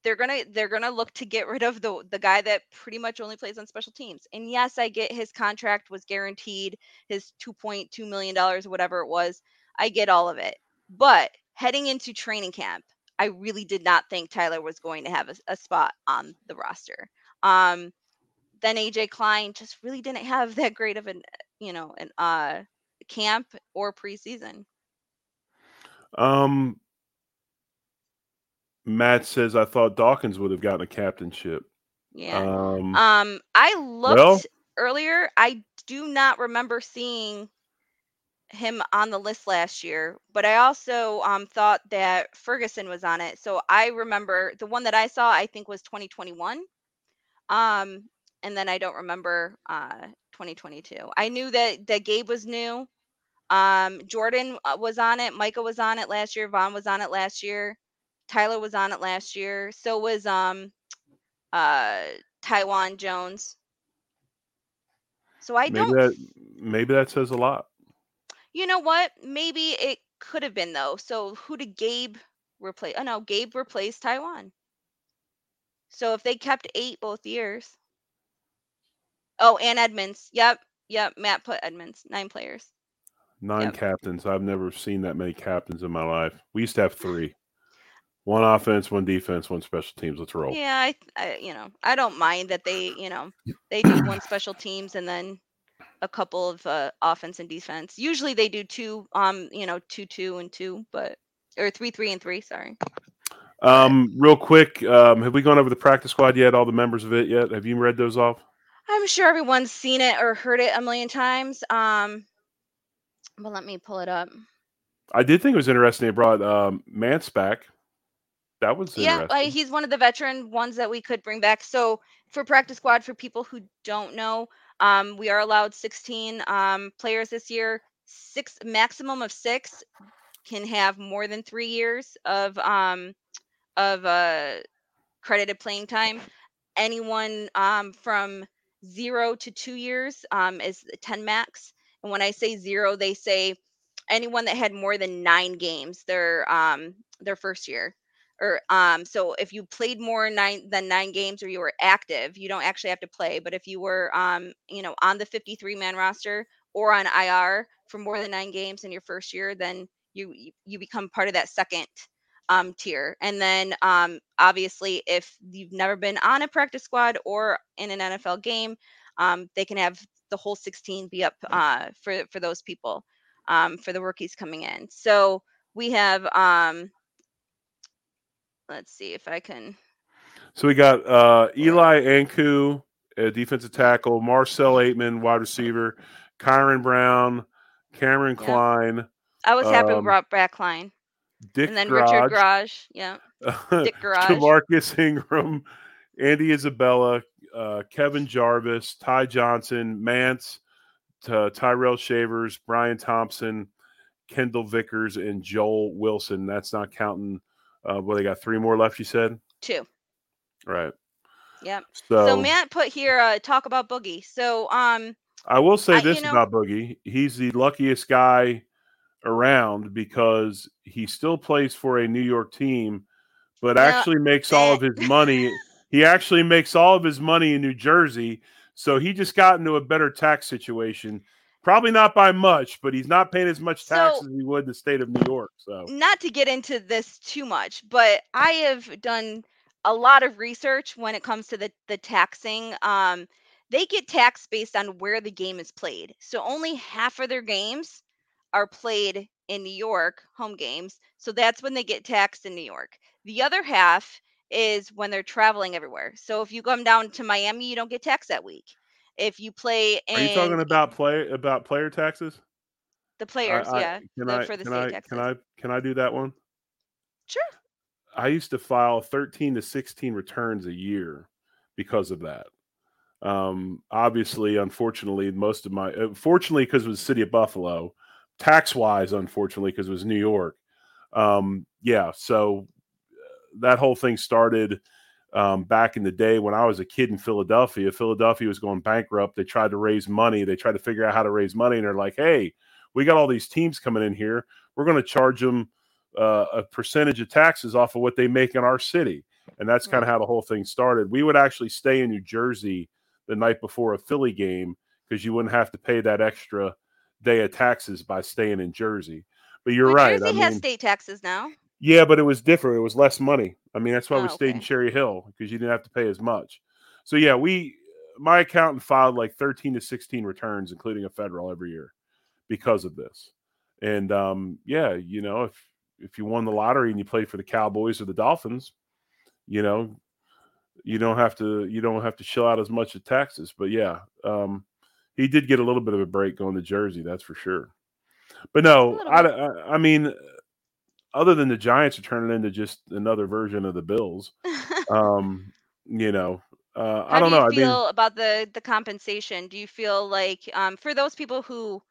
They're gonna they're gonna look to get rid of the the guy that pretty much only plays on special teams. And yes, I get his contract was guaranteed, his two point two million dollars, whatever it was. I get all of it. But heading into training camp, I really did not think Tyler was going to have a, a spot on the roster. Um, then AJ Klein just really didn't have that great of an, you know, an uh camp or preseason.
Um, Matt says I thought Dawkins would have gotten a captainship.
Yeah.
Um,
Um, I looked
well-
earlier. I do not remember seeing him on the list last year, but I also um thought that Ferguson was on it. So I remember the one that I saw. I think was 2021. Um, and then I don't remember uh 2022. I knew that that Gabe was new. Um, Jordan uh, was on it. Micah was on it last year. Von was on it last year. Tyler was on it last year. So was um uh Taiwan Jones. So I
maybe
don't
that maybe that says a lot.
You know what? Maybe it could have been though. So who did Gabe replace? Oh no, Gabe replaced Taiwan. So if they kept eight both years. Oh, and Edmunds. Yep. Yep. Matt put Edmunds. Nine players.
Nine
Yep.
captains. I've never seen that many captains in my life. We used to have three. One offense, one defense, one special teams. Let's roll.
Yeah, I, I you know, I don't mind that they, you know, they do one special teams and then a couple of uh, offense and defense. Usually they do two, um, you know, two, two, and two, but or three, three, and three. Sorry.
Um, real quick, um, have we gone over the practice squad yet? All the members of it yet? Have you read those off?
I'm sure everyone's seen it or heard it a million times. Um, but let me pull it up.
I did think it was interesting. They brought um, Mance back. That was
Yeah, uh, he's one of the veteran ones that we could bring back. So for practice squad, for people who don't know, um, we are allowed 16 um, players this year. Six maximum of six can have more than three years of um, of uh, credited playing time. Anyone um, from zero to two years um, is 10 max. And when I say zero, they say anyone that had more than nine games their um, their first year or um so if you played more nine than nine games or you were active you don't actually have to play but if you were um you know on the 53 man roster or on ir for more than nine games in your first year then you you- become part of that second um tier. And then um obviously if you've never been on a practice squad or in an nfl game um they can have the whole 16 be up uh for for those people um for the rookies coming in. So we have um let's see if I can.
So we got uh, Eli Ankou, uh, defensive tackle, Marcell Ateman, wide receiver, Kyron Brown, Cameron
Yeah.
Klein,
I was happy we
Um,
brought back Klein.
Dick
And then
Garage,
Richard Garage. Yeah. Dick Garage.
Marcus Ingram, Andy Isabella, uh, Kevin Jarvis, Ty Johnson, Mance, T- Tyrell Shavers, Brian Thompson, Kendall Vickers, and Joel Wilson. That's not counting. Uh, well, they got three more left. You said
Two.
right.
Yep.
So,
So, Matt put here uh talk about Boogie. So um
I will say
I-
this
know-
about Boogie: he's the luckiest guy around because he still plays for a New York team, but actually makes all of his money. he actually makes all of his money in New Jersey, so he just got into a better tax situation. Probably not by much, but he's not paying as much tax
So-
as he would in the state of New York. So
not to get into this too much, but I have done a lot of research when it comes to the the taxing. Um, they get taxed based on where the game is played. So only half of their games are played in New York, home games. So that's when they get taxed in New York. The other half is when they're traveling everywhere. So if you come down to Miami, you don't get taxed that week. If you play in
are you talking about play about player taxes?
the players,
I-
yeah,
Can I
for the
can
state
I
taxes.
can I can I do that one?
Sure.
I used to file 13 to 16 returns a year because of that. Um, obviously, unfortunately, most of my, uh, fortunately, because it was the city of Buffalo, tax wise, unfortunately, because it was New York. Um, yeah, so uh, that whole thing started um, back in the day when I was a kid in Philadelphia. Philadelphia was going bankrupt. They tried to raise money. They tried to figure out how to raise money, and they're like, hey, we got all these teams coming in here. We're going to charge them uh, a percentage of taxes off of what they make in our city. And that's kind of how the whole thing started. We would actually stay in New Jersey the night before a Philly game because you wouldn't have to pay that extra day of taxes by staying in Jersey. But you're
New
right.
Jersey
I
has
mean,
state taxes now.
Yeah, but it was different. It was less money. I mean, that's why we
Oh,
stayed in. Cherry Hill because you didn't have to pay as much. So yeah, we my accountant filed like 13 to 16 returns, including a federal every year because of this. And um, yeah, you know, if if you won the lottery and you played for the Cowboys or the Dolphins, you know, you don't have to you don't have to shell out as much of taxes. But yeah, um, he did get a little bit of a break going to Jersey, that's for sure. But no, I. I, I mean, other than the Giants are turning into just another version of the Bills, um, you know, uh, I don't
do you
know. I
feel
mean,
about the the compensation? Do you feel like um, for those people who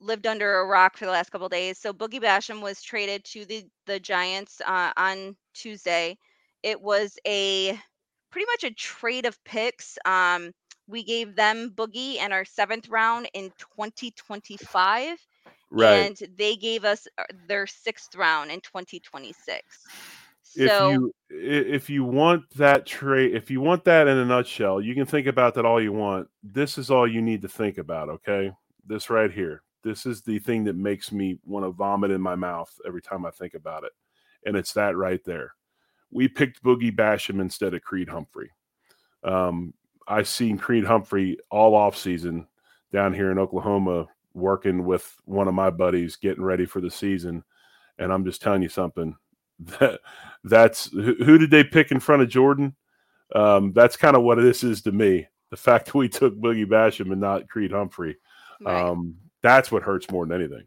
lived under a rock for the last couple days? So Boogie Basham was traded to the the Giants uh, on Tuesday. It was a pretty much a trade of picks. Um, we gave them Boogie and our seventh round in 2025,
Right.
and they gave us uh, their sixth round in 2026. So,
if you if you want that trade if you want that in a nutshell you can think about that all you want. This is all you need to think about okay? This right here. This is the thing that makes me want to vomit in my mouth every time i think about it and it's that right there. We picked boogie basham instead of creed humphrey. Um, i seen creed humphrey all off season down here in oklahoma working with one of my buddies getting ready for the season and i'm just telling you something that that's who, who did they pick in front of Jordan? Um, that's kind of what this is to me. The fact that we took Boogie Basham and not Creed Humphrey.
right.
Um, that's what hurts more than anything.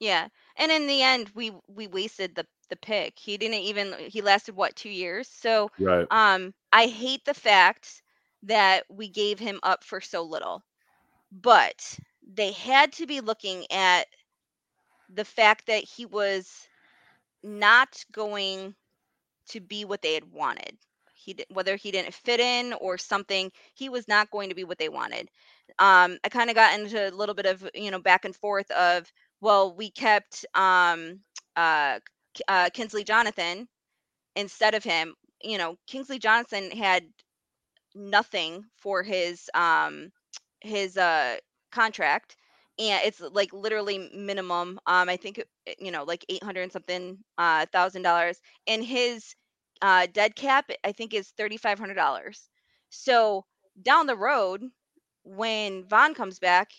Yeah. And in the end we we wasted the the pick. He didn't even he lasted what 2 years. So
Right.
um I hate the fact that we gave him up for so little. But they had to be looking at the fact that he was not going to be what they had wanted. He di- whether he didn't fit in or something, he was not going to be what they wanted. Um, I kind of got into a little bit of you know back and forth of well, we kept um, uh, uh, Kingsley Jonathan instead of him. You know, Kingsley Jonathan had nothing for his um his uh contract and it's like literally minimum um i think it- you know like 800 and something uh thousand dollars and his uh dead cap i think is $3500 so down the road when von comes back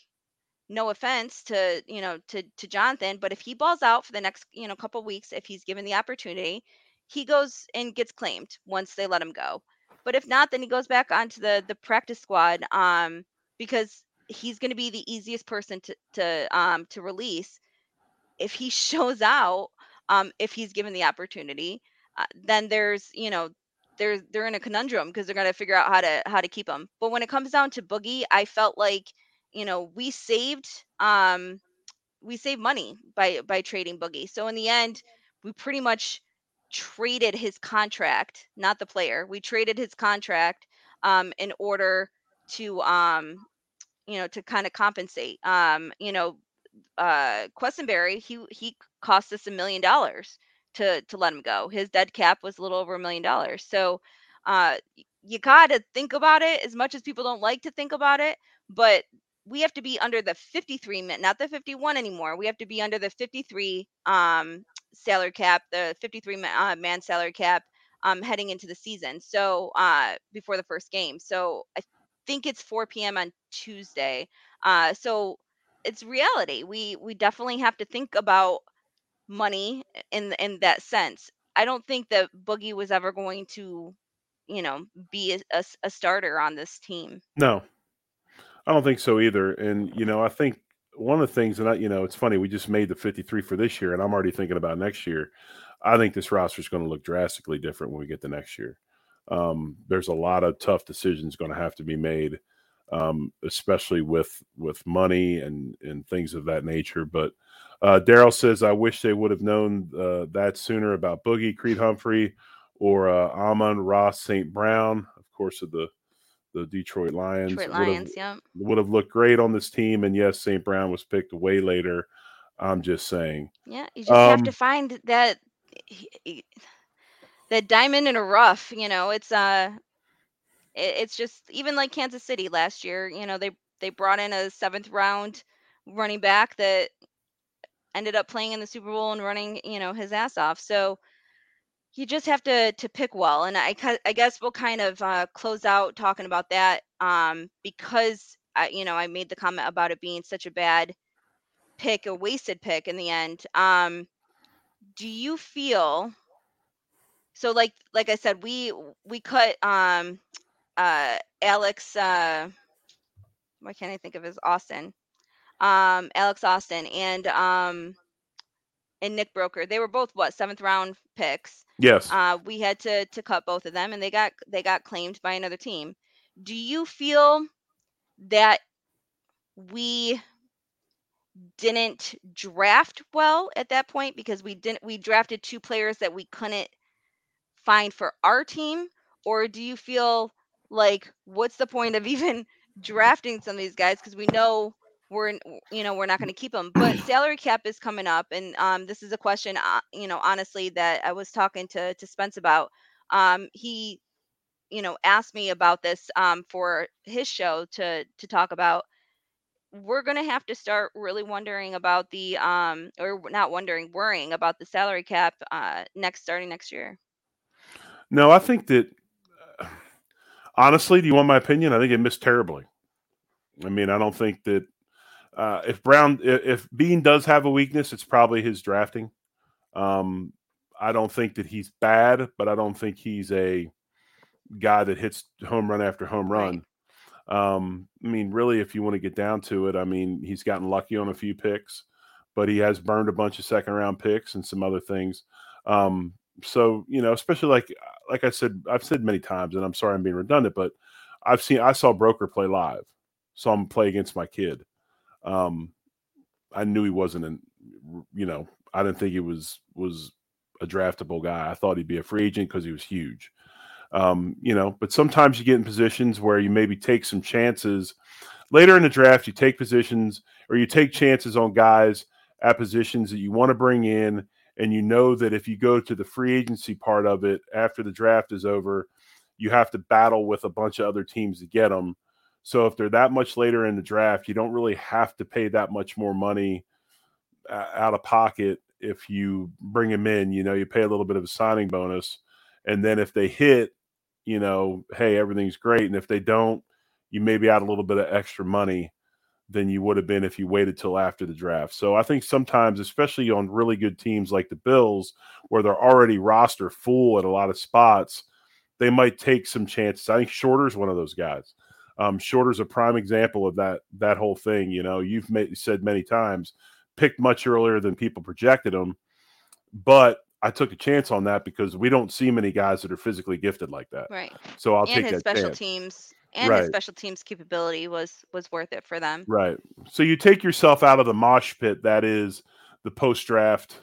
no offense to you know to to jonathan but if he balls out for the next you know couple weeks if he's given the opportunity he goes and gets claimed once they let him go. But if not then he goes back onto the the practice squad um because he's going to be the easiest person to to um to release if he shows out um if he's given the opportunity uh, then there's you know they're they're in a conundrum because they're going to figure out how to how to keep him but when it comes down to boogie i felt like you know we saved um we saved money by by trading boogie. So in the end we pretty much traded his contract not the player we traded his contract um in order to um you know to kind of compensate um you know uh Quessenberry, he he cost us a million dollars to to let him go. His dead cap was a little over a million dollars. So uh you gotta think about it as much as people don't like to think about it, but we have to be under the 53 min, not the 51 anymore. We have to be under the 53 um salary cap, the 53 ma- uh, man salary cap um heading into the season. So uh before the first game. So I think it's 4 p.m. on Tuesday. Uh so it's reality. We we definitely have to think about money in in that sense. I don't think that Boogie was ever going to, you know, be a a starter on this team.
No, I don't think so either. And you know, I think one of the things, and I, you know, it's funny. We just made the 53 for this year, and I'm already thinking about next year. I think this roster is going to look drastically different when we get to next year. Um, there's a lot of tough decisions going to have to be made, um, especially with with money and and things of that nature. But uh, Daryl says, "I wish they would have known uh, that sooner about Boogie Creed Humphrey or uh, Amon-Ra St. Brown, of course, of the the Detroit Lions.
Detroit
would have-
Lions, yeah.
would have looked great on this team. And yes, St. Brown was picked way later. I'm just saying.
Yeah, you just have to
Um,
find that he- he- that diamond in a rough, you know. It's uh it, it's just even like Kansas City last year, you know, they they brought in a 7th round running back that ended up playing in the Super Bowl and running, you know, his ass off. So you just have to to pick well and i i guess we'll kind of uh, close out talking about that um because I, you know i made the comment about it being such a bad pick a wasted pick in the end um do you feel so like like i said we we cut um uh alex uh why can't i think of his austin. Um alex austin and um and nick broeker. They were both what seventh round picks.
Yes.
uh, we had to to cut both of them and they got they got claimed by another team. Do you feel that we didn't draft well at that point? Because we didn't we drafted two players that we couldn't find for our team or do you feel like what's the point of even drafting some of these guys? Because we know we're you know we're not going to keep them But salary cap is coming up, and um, this is a question uh, you know honestly that I was talking to to Spence about. Um, he you know asked me about this um, for his show to to talk about. We're going to have to start really wondering about the um or not wondering worrying about the salary cap uh next starting next year
no i think that uh, honestly do you want my opinion i think it missed terribly i mean i don't think that uh if brown if, if beane does have a weakness it's probably his drafting um i don't think that he's bad but i don't think he's a guy that hits home run after home run right. Um, I mean, really, if you want to get down to it, I mean, he's gotten lucky on a few picks, but he has burned a bunch of second round picks and some other things. Um, so you know, especially like like I said, I've said many times, and I'm sorry I'm being redundant, but I've seen I saw Broeker play live, saw him play against my kid. Um, I knew he wasn't an, you know, I didn't think he was was a draftable guy. I thought he'd be a free agent because he was huge. Um, you know, but sometimes you get in positions where you maybe take some chances later in the draft. You take positions or you take chances on guys at positions that you want to bring in, and you know that if you go to the free agency part of it after the draft is over, you have to battle with a bunch of other teams to get them. So if they're that much later in the draft, you don't really have to pay that much more money uh, out of pocket if you bring them in. You know, you pay a little bit of a signing bonus, and then if they hit, you know, hey, everything's great. And if they don't, you may be out a little bit of extra money than you would have been if you waited till after the draft. So I think sometimes, especially on really good teams like the Bills, where they're already roster full at a lot of spots, they might take some chances. I think Shorter's one of those guys. Um, Shorter's a prime example of that that whole thing. You know, you've made, said many times, picked much earlier than people projected him, but I took a chance on that because we don't see many guys that are physically gifted like that.
Right.
So I'll
and
take
his
that
special
chance.
teams and
Right.
his special teams capability was was worth it for them.
Right. So you take yourself out of the mosh pit that is the post draft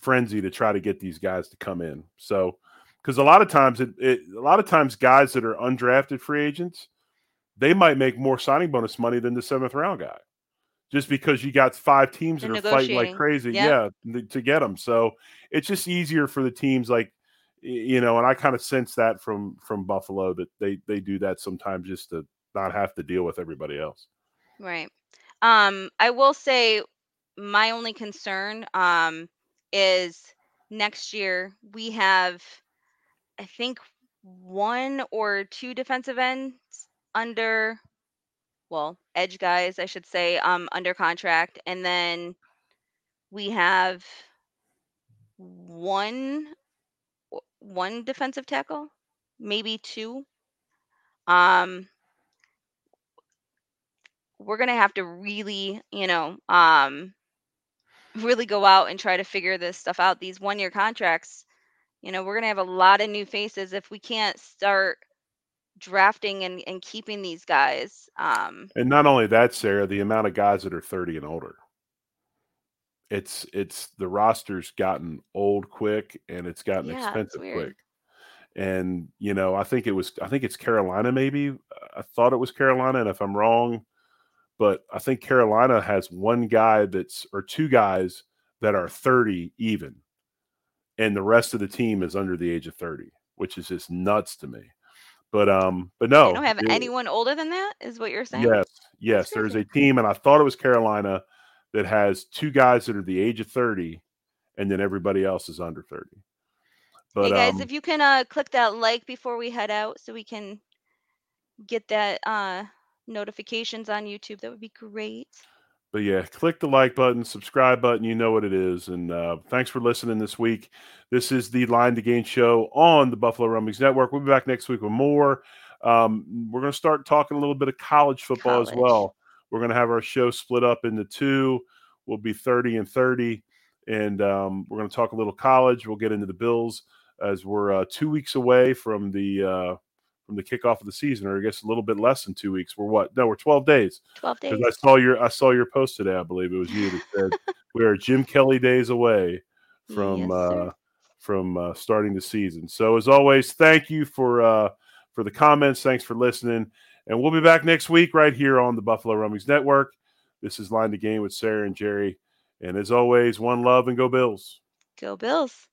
frenzy to try to get these guys to come in. So because a lot of times it, it a lot of times guys that are undrafted free agents, they might make more signing bonus money than the seventh round guy. Just because you got five teams
They're
that are fighting like crazy,
Yep.
yeah, to get them. So it's just easier for the teams like you know, and I kind of sense that from from Buffalo that they they do that sometimes just to not have to deal with everybody else.
Right. Um, I will say my only concern um is next year we have I think one or two defensive ends under well, edge guys, I should say, um under contract and then we have one one defensive tackle, maybe two. Um we're gonna have to really, you know, um, really go out and try to figure this stuff out. These one year contracts, you know, we're gonna have a lot of new faces if we can't start drafting and, and keeping these guys. Um,
And not only that, Sara, the amount of guys that are 30 and older. It's it's the roster's gotten old quick and it's gotten
Yeah,
expensive
weird.
quick. And you know, I think it was I think it's Carolina maybe. I thought it was Carolina and if I'm wrong, but I think Carolina has one guy that's or two guys that are 30 even. And the rest of the team is under the age of 30, which is just nuts to me. But um but no.
they don't have
it-
anyone older than that, is what you're saying?
Yes, yes. There's a team, and I thought it was Carolina that has two guys that are the age of 30, and then everybody else is under 30. But
hey guys,
um,
if you can uh click that like before we head out so we can get that uh notifications on YouTube, that would be great.
but yeah, click the like button, subscribe button. You know what it is. And uh, thanks for listening this week. This is the Line 2 Gain show on the Buffalo Rumblings Network. We'll be back next week with more. Um, we're going to start talking a little bit of college football as well. We're going to have our show split up into two. We'll be 30 and 30. And um, we're going to talk a little college. We'll get into the Bills as we're uh, two weeks away from the uh, from the kickoff of the season, or I guess a little bit less than two weeks. We're what? No, we're 12 days.
12 days.
I saw your I saw your post today. I believe it was you that said we are Jim Kelly days away from
Yes,
uh, from uh, starting the season. So as always, thank you for uh, for the comments. Thanks for listening, and we'll be back next week right here on the Buffalo Rumblings Network. This is Line the Game with Sara and Jerry. And as always, one love and go Bills.
Go Bills.